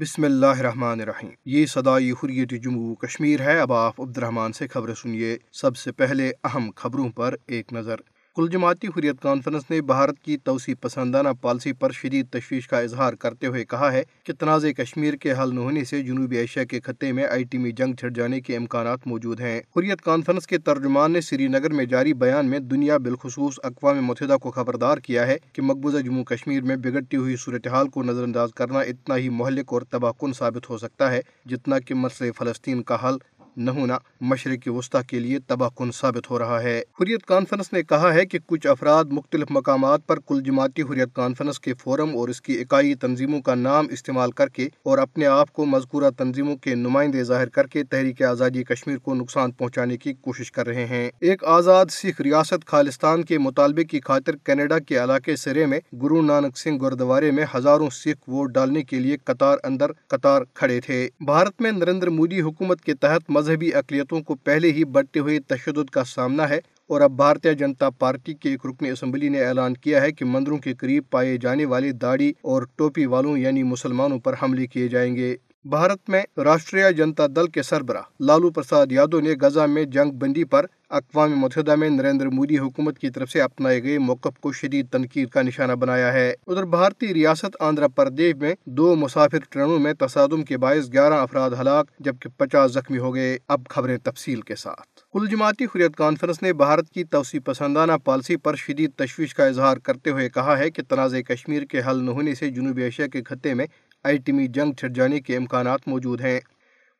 بسم اللہ الرحمن الرحیم۔ یہ صدائی حریت جموں کشمیر ہے۔ اب آپ عبد الرحمن سے خبریں سنیے۔ سب سے پہلے اہم خبروں پر ایک نظر۔ کل جماعتی حریت کانفرنس نے بھارت کی توسیع پسندانہ پالیسی پر شدید تشویش کا اظہار کرتے ہوئے کہا ہے کہ تنازع کشمیر کے حل نہ ہونے سے جنوبی ایشیا کے خطے میں آئی ٹی جنگ چھڑ جانے کے امکانات موجود ہیں۔ حریت کانفرنس کے ترجمان نے سری نگر میں جاری بیان میں دنیا بالخصوص اقوام متحدہ کو خبردار کیا ہے کہ مقبوضہ جموں کشمیر میں بگڑتی ہوئی صورتحال کو نظر انداز کرنا اتنا ہی مہلک اور تباہ کن ثابت ہو سکتا ہے جتنا کہ مسئلہ فلسطین کا حل نہ ہونا مشرق وسطی کے لیے تباہ کن ثابت ہو رہا ہے۔ حریت کانفرنس نے کہا ہے کہ کچھ افراد مختلف مقامات پر کل جماعتی حریت کانفرنس کے فورم اور اس کی اکائی تنظیموں کا نام استعمال کر کے اور اپنے آپ کو مذکورہ تنظیموں کے نمائندے ظاہر کر کے تحریک آزادی کشمیر کو نقصان پہنچانے کی کوشش کر رہے ہیں۔ ایک آزاد سکھ ریاست خالستان کے مطالبے کی خاطر کینیڈا کے علاقے سرے میں گرو نانک سنگھ گردوارے میں ہزاروں سکھ ووٹ ڈالنے کے لیے قطار اندر قطار کھڑے تھے۔ بھارت میں نریندر مودی حکومت کے تحت مذہبی اقلیتوں کو پہلے ہی بڑھتے ہوئے تشدد کا سامنا ہے اور اب بھارتیہ جنتا پارٹی کے ایک رکن اسمبلی نے اعلان کیا ہے کہ مندروں کے قریب پائے جانے والے داڑھی اور ٹوپی والوں یعنی مسلمانوں پر حملے کیے جائیں گے۔ بھارت میں راشٹریہ جنتا دل کے سربراہ لالو پرساد یادو نے غزہ میں جنگ بندی پر اقوام متحدہ میں نریندر مودی حکومت کی طرف سے اپنائے گئے موقف کو شدید تنقید کا نشانہ بنایا ہے۔ ادھر بھارتی ریاست آندھرا پردیش میں دو مسافر ٹرینوں میں تصادم کے باعث گیارہ افراد ہلاک جبکہ پچاس زخمی ہو گئے۔ اب خبریں تفصیل کے ساتھ۔ کل جماعتی حریت کانفرنس نے بھارت کی توسیع پسندانہ پالیسی پر شدید تشویش کا اظہار کرتے ہوئے کہا ہے کہ تنازع کشمیر کے حل نہ ہونے سے جنوبی ایشیا کے خطے میں آئی جنگ چھڑ جانے کے امکانات موجود ہیں۔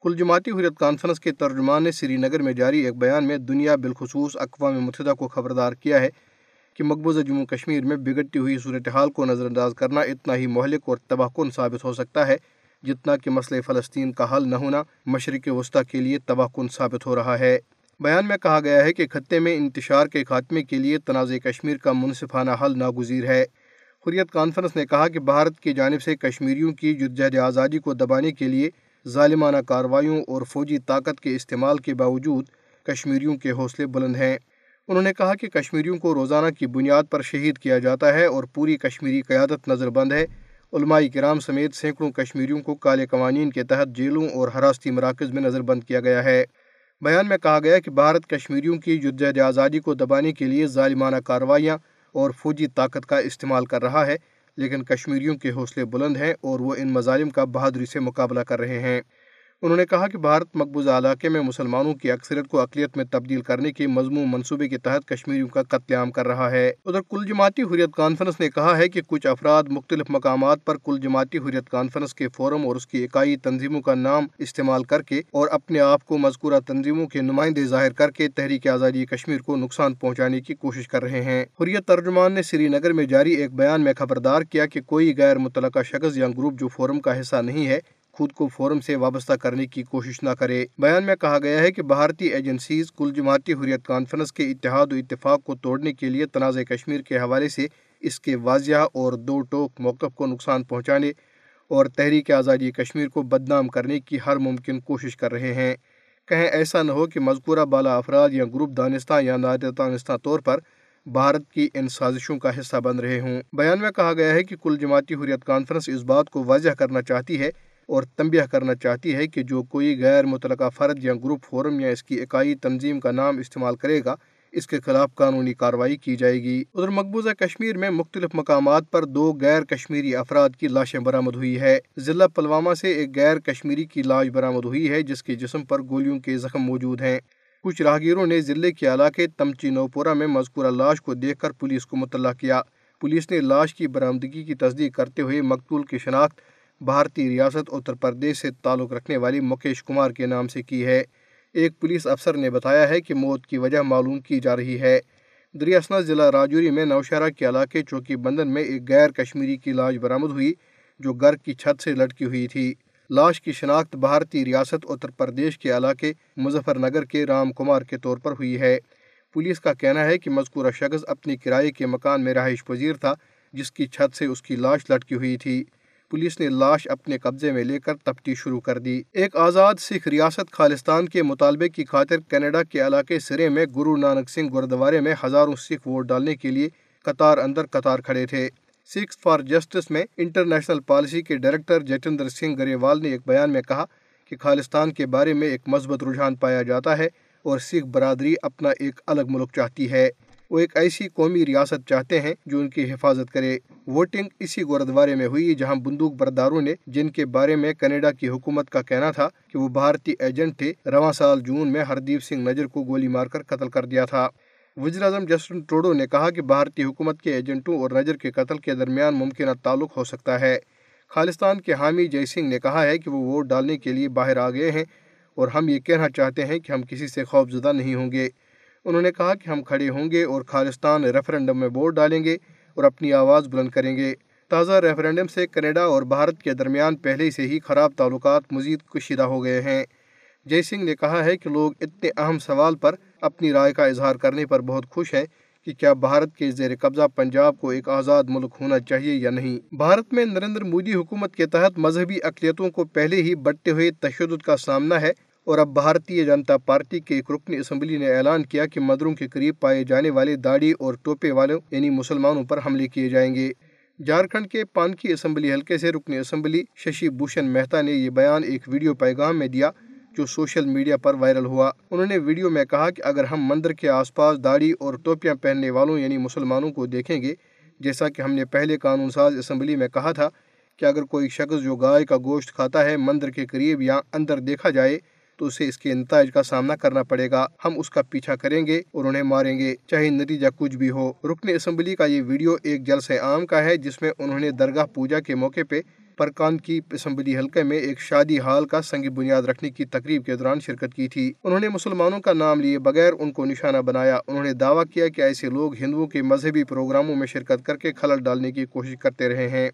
کل جماعتی حریت کانفرنس کے ترجمان نے سری نگر میں جاری ایک بیان میں دنیا بالخصوص اقوام متحدہ کو خبردار کیا ہے کہ مقبوضہ جموں کشمیر میں بگڑتی ہوئی صورتحال کو نظر انداز کرنا اتنا ہی مہلک اور تباہ کن ثابت ہو سکتا ہے، جتنا کہ مسئلہ فلسطین کا حل نہ ہونا مشرق وسطی کے لیے تباہ کن ثابت ہو رہا ہے۔ بیان میں کہا گیا ہے کہ خطے میں انتشار کے خاتمے کے لیے تنازع کشمیر کا منصفانہ حل ناگزیر ہے۔ حریت کانفرنس نے کہا کہ بھارت کی جانب سے کشمیریوں کی جدجہد آزادی کو دبانے کے لیے ظالمانہ کارروائیوں اور فوجی طاقت کے استعمال کے باوجود کشمیریوں کے حوصلے بلند ہیں۔ انہوں نے کہا کہ کشمیریوں کو روزانہ کی بنیاد پر شہید کیا جاتا ہے اور پوری کشمیری قیادت نظر بند ہے۔ علمائی کرام سمیت سینکڑوں کشمیریوں کو کالے قوانین کے تحت جیلوں اور حراستی مراکز میں نظر بند کیا گیا ہے۔ بیان میں کہا گیا کہ بھارت کشمیریوں کی جدید آزادی کو دبانے کے لیے ظالمانہ کارروائیاں اور فوجی طاقت کا استعمال کر رہا ہے، لیکن کشمیریوں کے حوصلے بلند ہیں اور وہ ان مظالم کا بہادری سے مقابلہ کر رہے ہیں۔ انہوں نے کہا کہ بھارت مقبوضہ علاقے میں مسلمانوں کی اکثریت کو اقلیت میں تبدیل کرنے کے مضمون منصوبے کے تحت کشمیریوں کا قتل عام کر رہا ہے۔ ادھر کل جماعتی حریت کانفرنس نے کہا ہے کہ کچھ افراد مختلف مقامات پر کل جماعتی حریت کانفرنس کے فورم اور اس کی اکائی تنظیموں کا نام استعمال کر کے اور اپنے آپ کو مذکورہ تنظیموں کے نمائندے ظاہر کر کے تحریک آزادی کشمیر کو نقصان پہنچانے کی کوشش کر رہے ہیں۔ حریت ترجمان نے سری نگر میں جاری ایک بیان میں خبردار کیا کہ کوئی غیر متعلقہ شخص یا گروپ جو فورم کا حصہ نہیں ہے خود کو فورم سے وابستہ کرنے کی کوشش نہ کرے۔ بیان میں کہا گیا ہے کہ بھارتی ایجنسیز کل جماعتی حریت کانفرنس کے اتحاد و اتفاق کو توڑنے کے لیے تنازع کشمیر کے حوالے سے اس کے واضح اور دو ٹوک موقف کو نقصان پہنچانے اور تحریک آزادی کشمیر کو بدنام کرنے کی ہر ممکن کوشش کر رہے ہیں۔ کہیں ایسا نہ ہو کہ مذکورہ بالا افراد یا گروپ دانستہ یا نادانستہ طور پر بھارت کی ان سازشوں کا حصہ بن رہے ہوں۔ بیان میں کہا گیا ہے کہ کل جماعتی حریت کانفرنس اس بات کو واضح کرنا چاہتی ہے اور تنبیہ کرنا چاہتی ہے کہ جو کوئی غیر متعلقہ فرد یا گروپ فورم یا اس کی اکائی تنظیم کا نام استعمال کرے گا، اس کے خلاف قانونی کارروائی کی جائے گی۔ ادھر مقبوضہ کشمیر میں مختلف مقامات پر دو غیر کشمیری افراد کی لاشیں برآمد ہوئی ہے ضلع پلوامہ سے ایک غیر کشمیری کی لاش برآمد ہوئی ہے، جس کے جسم پر گولیوں کے زخم موجود ہیں۔ کچھ راہگیروں نے ضلع کے علاقے تمچی نوپورہ میں مذکورہ لاش کو دیکھ کر پولیس کو مطلع کیا۔ پولیس نے لاش کی برآمدگی کی تصدیق کرتے ہوئے مقتول کی شناخت بھارتی ریاست اتر پردیش سے تعلق رکھنے والی مکیش کمار کے نام سے کی ہے۔ ایک پولیس افسر نے بتایا ہے کہ موت کی وجہ معلوم کی جا رہی ہے۔ دریاسنا ضلع راجوری میں نوشہرہ کے علاقے چوکی بندن میں ایک غیر کشمیری کی لاش برآمد ہوئی، جو گھر کی چھت سے لٹکی ہوئی تھی۔ لاش کی شناخت بھارتی ریاست اتر پردیش کے علاقے مظفر نگر کے رام کمار کے طور پر ہوئی ہے۔ پولیس کا کہنا ہے کہ مذکورہ شخص اپنی کرائے کے مکان میں رہائش پذیر تھا، جس کی چھت سے اس کی لاش لٹکی ہوئی تھی۔ پولیس نے لاش اپنے قبضے میں لے کر تفتیش شروع کر دی۔ ایک آزاد سکھ ریاست خالستان کے مطالبے کی خاطر کینیڈا کے علاقے سرے میں گرو نانک سنگھ گردوارے میں ہزاروں سکھ ووٹ ڈالنے کے لیے قطار اندر قطار کھڑے تھے۔ سکھ فار جسٹس میں انٹرنیشنل پالیسی کے ڈائریکٹر جتندر سنگھ گریوال نے ایک بیان میں کہا کہ خالستان کے بارے میں ایک مثبت رجحان پایا جاتا ہے اور سکھ برادری اپنا ایک الگ ملک چاہتی ہے۔ وہ ایک ایسی قومی ریاست چاہتے ہیں جو ان کی حفاظت کرے۔ ووٹنگ اسی گردوارے میں ہوئی جہاں بندوق برداروں نے جن کے بارے میں کینیڈا کی حکومت کا کہنا تھا کہ وہ بھارتی ایجنٹ تھے، رواں سال جون میں ہردیپ سنگھ نجر کو گولی مار کر قتل کر دیا تھا۔ وزیر اعظم جسٹن ٹروڈو نے کہا کہ بھارتی حکومت کے ایجنٹوں اور نجر کے قتل کے درمیان ممکنہ تعلق ہو سکتا ہے۔ خالستان کے حامی جے سنگھ نے کہا ہے کہ وہ ووٹ ڈالنے کے لیے باہر آ گئے ہیں اور ہم یہ کہنا چاہتے ہیں کہ ہم کسی سے خوف زدہ نہیں ہوں گے۔ انہوں نے کہا کہ ہم کھڑے ہوں گے اور خالستان ریفرنڈم میں ووٹ ڈالیں گے اور اپنی آواز بلند کریں گے۔ تازہ ریفرنڈم سے کینیڈا اور بھارت کے درمیان پہلے سے ہی خراب تعلقات مزید کشیدہ ہو گئے ہیں۔ جے سنگھ نے کہا ہے کہ لوگ اتنے اہم سوال پر اپنی رائے کا اظہار کرنے پر بہت خوش ہیں کہ کیا بھارت کے زیر قبضہ پنجاب کو ایک آزاد ملک ہونا چاہیے یا نہیں۔ بھارت میں نریندر مودی حکومت کے تحت مذہبی اقلیتوں کو پہلے ہی بڑھتے ہوئے تشدد کا سامنا ہے۔ اور اب بھارتیہ جنتا پارٹی کے ایک رکن اسمبلی نے اعلان کیا کہ مدروں کے قریب پائے جانے والے داڑھی اور ٹوپے والوں یعنی مسلمانوں پر حملے کیے جائیں گے۔ جھارکھنڈ کے پانکی اسمبلی حلقے سے رکن اسمبلی ششی بھوشن مہتا نے یہ بیان ایک ویڈیو پیغام میں دیا جو سوشل میڈیا پر وائرل ہوا۔ انہوں نے ویڈیو میں کہا کہ اگر ہم مندر کے آس پاس داڑھی اور ٹوپیاں پہننے والوں یعنی مسلمانوں کو دیکھیں گے، جیسا کہ ہم نے پہلے قانون ساز اسمبلی میں کہا تھا کہ اگر کوئی شخص جو گائے کا گوشت کھاتا ہے مندر کے قریب یا اندر دیکھا جائے تو اسے اس کے نتائج کا سامنا کرنا پڑے گا۔ ہم اس کا پیچھا کریں گے اور انہیں ماریں گے۔ چاہے نتیجہ کچھ بھی ہو۔ رکن اسمبلی کا یہ ویڈیو ایک جلسے عام کا ہے، جس میں انہوں نے درگاہ پوجا کے موقع پہ پرکان کی اسمبلی حلقے میں ایک شادی ہال کا سنگ بنیاد رکھنے کی تقریب کے دوران شرکت کی تھی۔ انہوں نے مسلمانوں کا نام لیے بغیر ان کو نشانہ بنایا۔ انہوں نے دعویٰ کیا کہ ایسے لوگ ہندوؤں کے مذہبی پروگراموں میں شرکت کر کے خلل ڈالنے کی کوشش کرتے رہے ہیں۔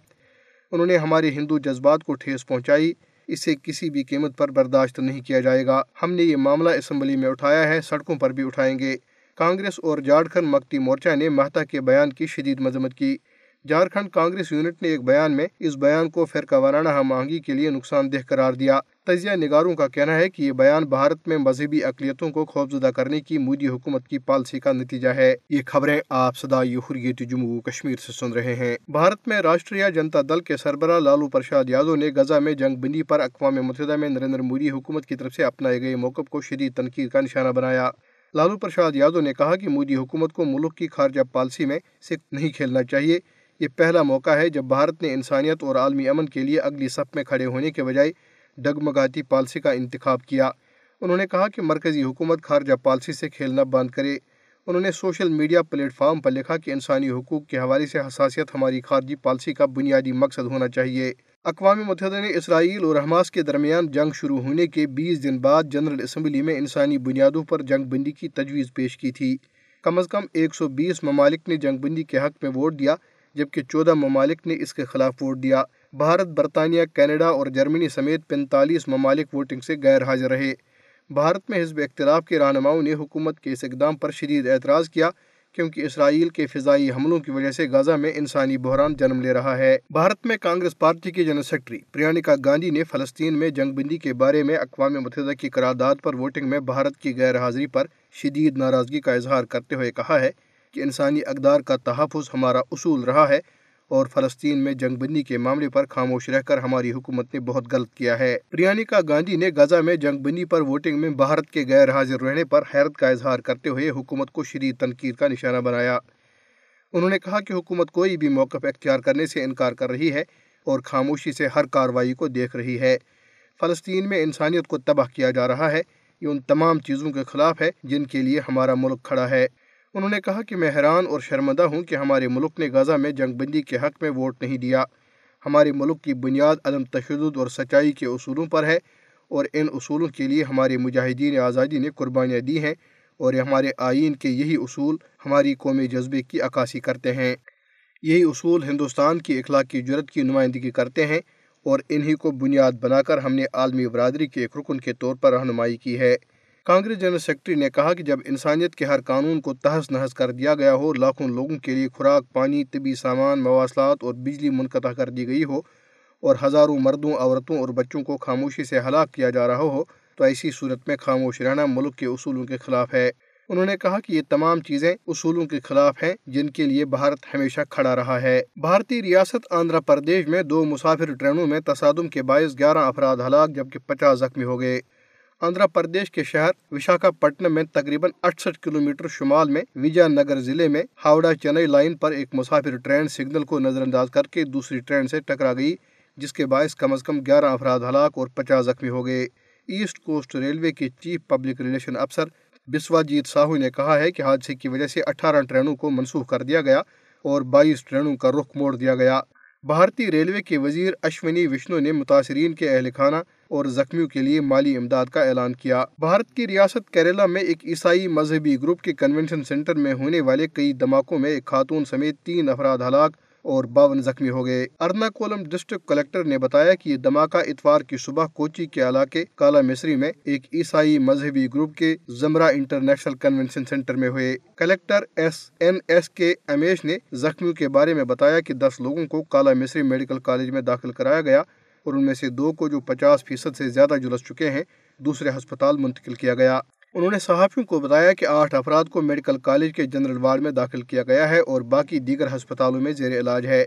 انہوں نے ہمارے ہندو جذبات کو ٹھیس پہنچائی۔ اسے کسی بھی قیمت پر برداشت نہیں کیا جائے گا۔ ہم نے یہ معاملہ اسمبلی میں اٹھایا ہے، سڑکوں پر بھی اٹھائیں گے۔ کانگریس اور جھارکھنڈ مکتی مورچہ نے مہتا کے بیان کی شدید مذمت کی۔ جھارکھنڈ کانگریس یونٹ نے ایک بیان میں اس بیان کو فرقہ وارانہ ہم آہنگی کے لیے نقصان دہ قرار دیا۔ تجزیہ نگاروں کا کہنا ہے کہ یہ بیان بھارت میں مذہبی اقلیتوں کو خوفزدہ کرنے کی مودی حکومت کی پالیسی کا نتیجہ ہے۔ یہ خبریں آپ صدائی حریت جموں کشمیر سے سن رہے ہیں۔ بھارت میں راشٹریہ جنتا دل کے سربراہ لالو پرساد یادو نے غزہ میں جنگ بندی پر اقوام متحدہ میں نریندر مودی حکومت کی طرف سے اپنائے گئے موقف کو شدید تنقید کا نشانہ بنایا۔ لالو پرساد یادو نے کہا کہ مودی حکومت کو ملک کی خارجہ پالیسی میں سے نہیں کھیلنا چاہیے۔ یہ پہلا موقع ہے جب بھارت نے انسانیت اور عالمی امن کے لیے اگلی صف میں کھڑے ہونے کے بجائے ڈگمگاتی پالسی کا انتخاب کیا۔ انہوں نے کہا کہ مرکزی حکومت خارجہ پالسی سے کھیلنا بند کرے۔ انہوں نے سوشل میڈیا پلیٹ فارم پر لکھا کہ انسانی حقوق کے حوالے سے حساسیت ہماری خارجی پالسی کا بنیادی مقصد ہونا چاہیے۔ اقوام متحدہ نے اسرائیل اور حماس کے درمیان جنگ شروع ہونے کے بیس دن بعد جنرل اسمبلی میں انسانی بنیادوں پر جنگ بندی کی تجویز پیش کی تھی۔ کم از کم ایک سو بیس ممالک نے جنگ بندی کے حق میں ووٹ دیا، جبکہ چودہ ممالک نے اس کے خلاف ووٹ دیا۔ بھارت، برطانیہ، کینیڈا اور جرمنی سمیت پینتالیس ممالک ووٹنگ سے غیر حاضر رہے۔ بھارت میں حزب اختلاف کے رہنماؤں نے حکومت کے اس اقدام پر شدید اعتراض کیا کیونکہ اسرائیل کے فضائی حملوں کی وجہ سے غزہ میں انسانی بحران جنم لے رہا ہے۔ بھارت میں کانگریس پارٹی کی جنرل سیکرٹری پریانکا گاندھی نے فلسطین میں جنگ بندی کے بارے میں اقوام متحدہ کی قرارداد پر ووٹنگ میں بھارت کی غیر حاضری پر شدید ناراضگی کا اظہار کرتے ہوئے کہا ہے کہ انسانی اقدار کا تحفظ ہمارا اصول رہا ہے۔ اور فلسطین میں جنگ بندی کے معاملے پر خاموش رہ کر ہماری حکومت نے بہت غلط کیا ہے۔ پریانکا گاندھی نے غزہ میں جنگ بندی پر ووٹنگ میں بھارت کے غیر حاضر رہنے پر حیرت کا اظہار کرتے ہوئے حکومت کو شدید تنقید کا نشانہ بنایا۔ انہوں نے کہا کہ حکومت کوئی بھی موقف اختیار کرنے سے انکار کر رہی ہے اور خاموشی سے ہر کارروائی کو دیکھ رہی ہے۔ فلسطین میں انسانیت کو تباہ کیا جا رہا ہے۔ یہ ان تمام چیزوں کے خلاف ہے جن کے لیے ہمارا ملک کھڑا ہے۔ انہوں نے کہا کہ میں حیران اور شرمندہ ہوں کہ ہمارے ملک نے غزہ میں جنگ بندی کے حق میں ووٹ نہیں دیا۔ ہمارے ملک کی بنیاد عدم تشدد اور سچائی کے اصولوں پر ہے اور ان اصولوں کے لیے ہمارے مجاہدین آزادی نے قربانیاں دی ہیں اور ہمارے آئین کے یہی اصول ہماری قومی جذبے کی عکاسی کرتے ہیں۔ یہی اصول ہندوستان کی اخلاق کی جرت کی نمائندگی کرتے ہیں اور انہی کو بنیاد بنا کر ہم نے عالمی برادری کے ایک رکن کے طور پر رہنمائی کی ہے۔ کانگریس جنرل سیکرٹری نے کہا کہ جب انسانیت کے ہر قانون کو تہس نہس کر دیا گیا ہو، لاکھوں لوگوں کے لیے خوراک، پانی، طبی سامان، مواصلات اور بجلی منقطع کر دی گئی ہو اور ہزاروں مردوں، عورتوں اور بچوں کو خاموشی سے ہلاک کیا جا رہا ہو، تو ایسی صورت میں خاموش رہنا ملک کے اصولوں کے خلاف ہے۔ انہوں نے کہا کہ یہ تمام چیزیں اصولوں کے خلاف ہیں جن کے لیے بھارت ہمیشہ کھڑا رہا ہے۔ بھارتی ریاست آندھرا پردیش میں دو مسافر ٹرینوں میں تصادم کے باعث گیارہ افراد ہلاک جبکہ پچاس زخمی ہو گئے۔ آندھرا پردیش کے شہر وشاکھا پٹنم میں تقریباً اٹھسٹھ کلومیٹر شمال میں وجے نگر ضلع میں ہاوڑا چنئی لائن پر ایک مسافر ٹرین سگنل کو نظر انداز کر کے دوسری ٹرین سے ٹکرا گئی، جس کے باعث کم از کم گیارہ افراد ہلاک اور پچاس زخمی ہو گئے۔ ایسٹ کوسٹ ریلوے کے چیف پبلک ریلیشن افسر بسوا جیت ساہو نے کہا ہے کہ حادثے کی وجہ سے اٹھارہ ٹرینوں کو منسوخ کر دیا گیا اور بائیس ٹرینوں کا رخ موڑ دیا گیا۔ بھارتی ریلوے کے وزیر اشونی وشنو نے متاثرین کے اہل خانہ اور زخمیوں کے لیے مالی امداد کا اعلان کیا۔ بھارت کی ریاست کیرلا میں ایک عیسائی مذہبی گروپ کے کنونشن سینٹر میں ہونے والے کئی دھماکوں میں ایک خاتون سمیت تین افراد ہلاک اور باون زخمی ہو گئے۔ ارناکولم ڈسٹرکٹ کلیکٹر نے بتایا کہ یہ دھماکہ اتوار کی صبح کوچی کے علاقے کالا مصری میں ایک عیسائی مذہبی گروپ کے زمرہ انٹرنیشنل کنونشن سینٹر میں ہوئے۔ کلیکٹر ایس این ایس کے امیش نے زخمیوں کے بارے میں بتایا کہ دس لوگوں کو کالا مصری میڈیکل کالج میں داخل کرایا گیا اور ان میں سے دو کو جو پچاس فیصد سے زیادہ جلس چکے ہیں، دوسرے ہسپتال منتقل کیا گیا۔ انہوں نے صحافیوں کو بتایا کہ آٹھ افراد کو میڈیکل کالج کے جنرل وارڈ میں داخل کیا گیا ہے اور باقی دیگر ہسپتالوں میں زیر علاج ہے۔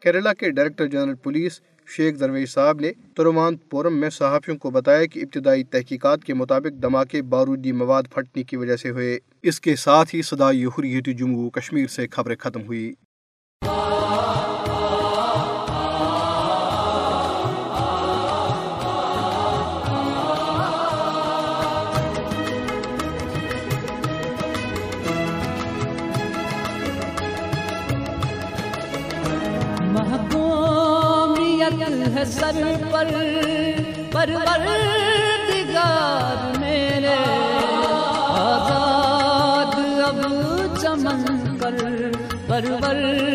کیرلا کے ڈائریکٹر جنرل پولیس شیخ درویش صاحب نے ترومان پورم میں صحافیوں کو بتایا کہ ابتدائی تحقیقات کے مطابق دھماکے بارودی مواد پھٹنے کی وجہ سے ہوئے۔ اس کے ساتھ ہی صدائی حریت جموں کشمیر سے خبریں ختم ہوئی سر پر پروردگار میرے آزاد اب چمن پر پروردگار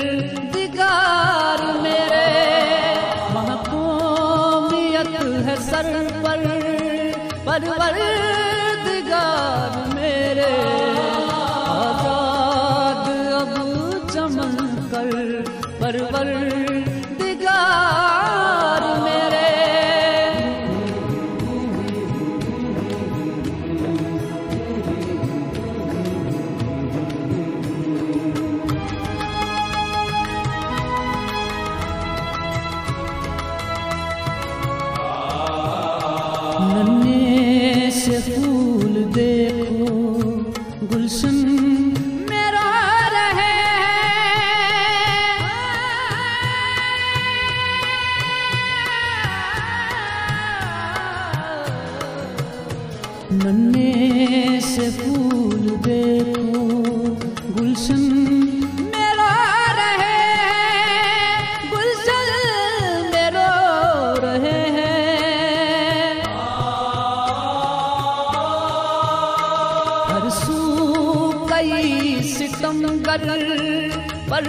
ننے سے پھول دیکھو گلشن میرا رہے ہیں گلشن میرا رہے۔ ہیں ہر سو کئی ستم کر پر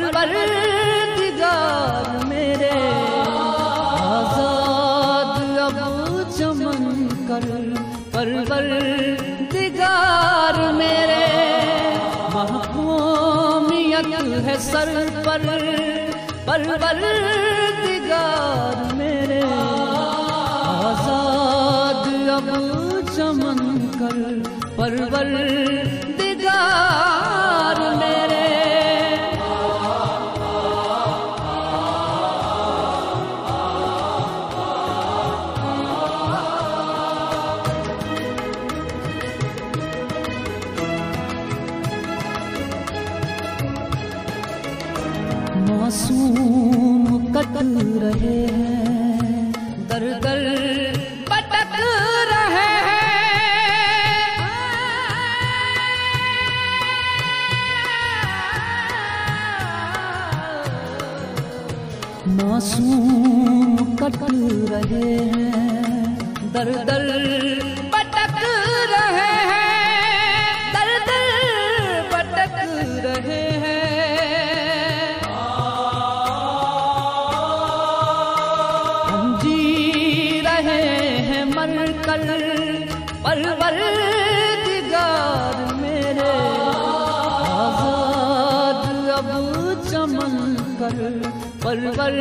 ہے سر پر پروردگار میرے۔ آزاد اب چمن کر پروردگار کر پرور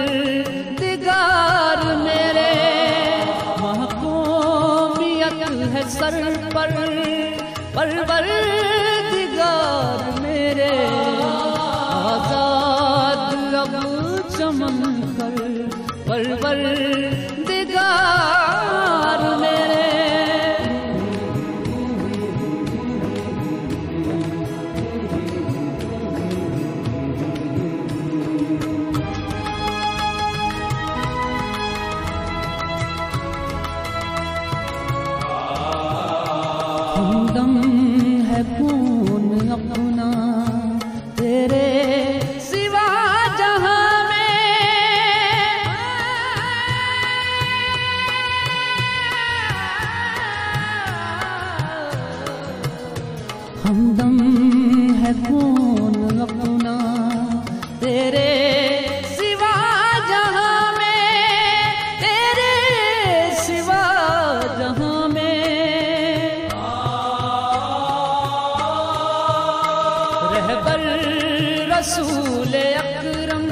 دگار میرے محکومیت ہے سر پر پرور دگار میرے آزاد اب چمن کر پرور ہمدم ہے پون اپنا۔ رسول اکرم،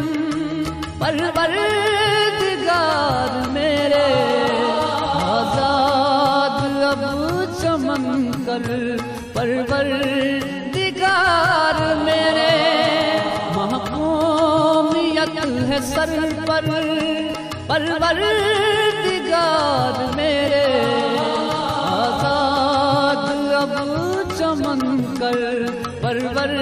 پروردگار میرے۔ آزاد اب چمن کر پروردگار میرے۔ محکومیت ہے سر پر، پروردگار میرے۔ آزاد اب چمن کر پرور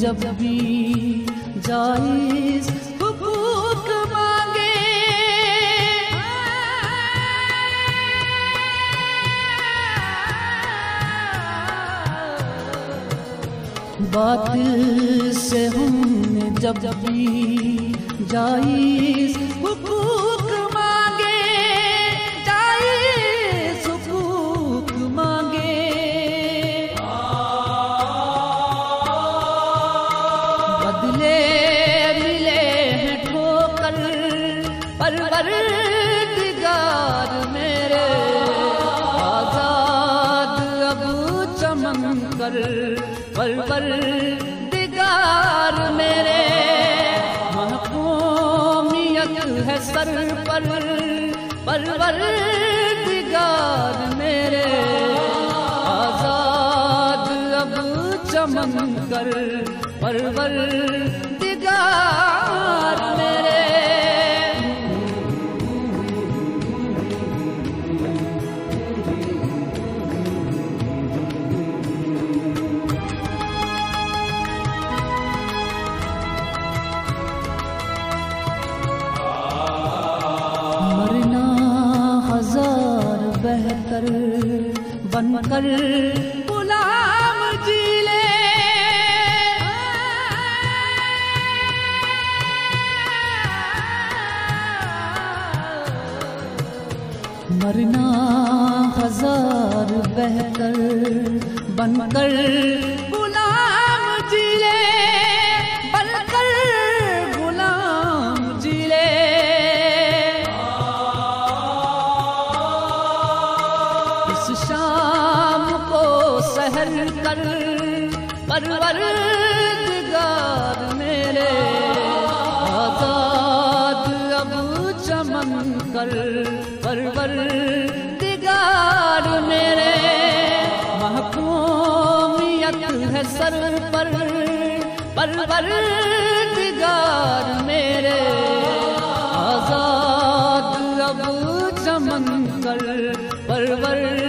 جب بھی جائز حقوق مانگے۔ باطل سے ہم نے جب بھی جائز حقوق پرور دگار میرے محکومیت ہے سر پر پرور دگار میرے۔ آزاد اب چمن کر پرور دگار میرے۔ ہر غلام جی لے۔ مرنا ہزار بہتر بن کر پرور میرے۔ آزاد اب چمن کر پرور دگار میرے۔ محکومیت ہے سر پر پرور دگار میرے۔ آزاد اب چمن کر پرور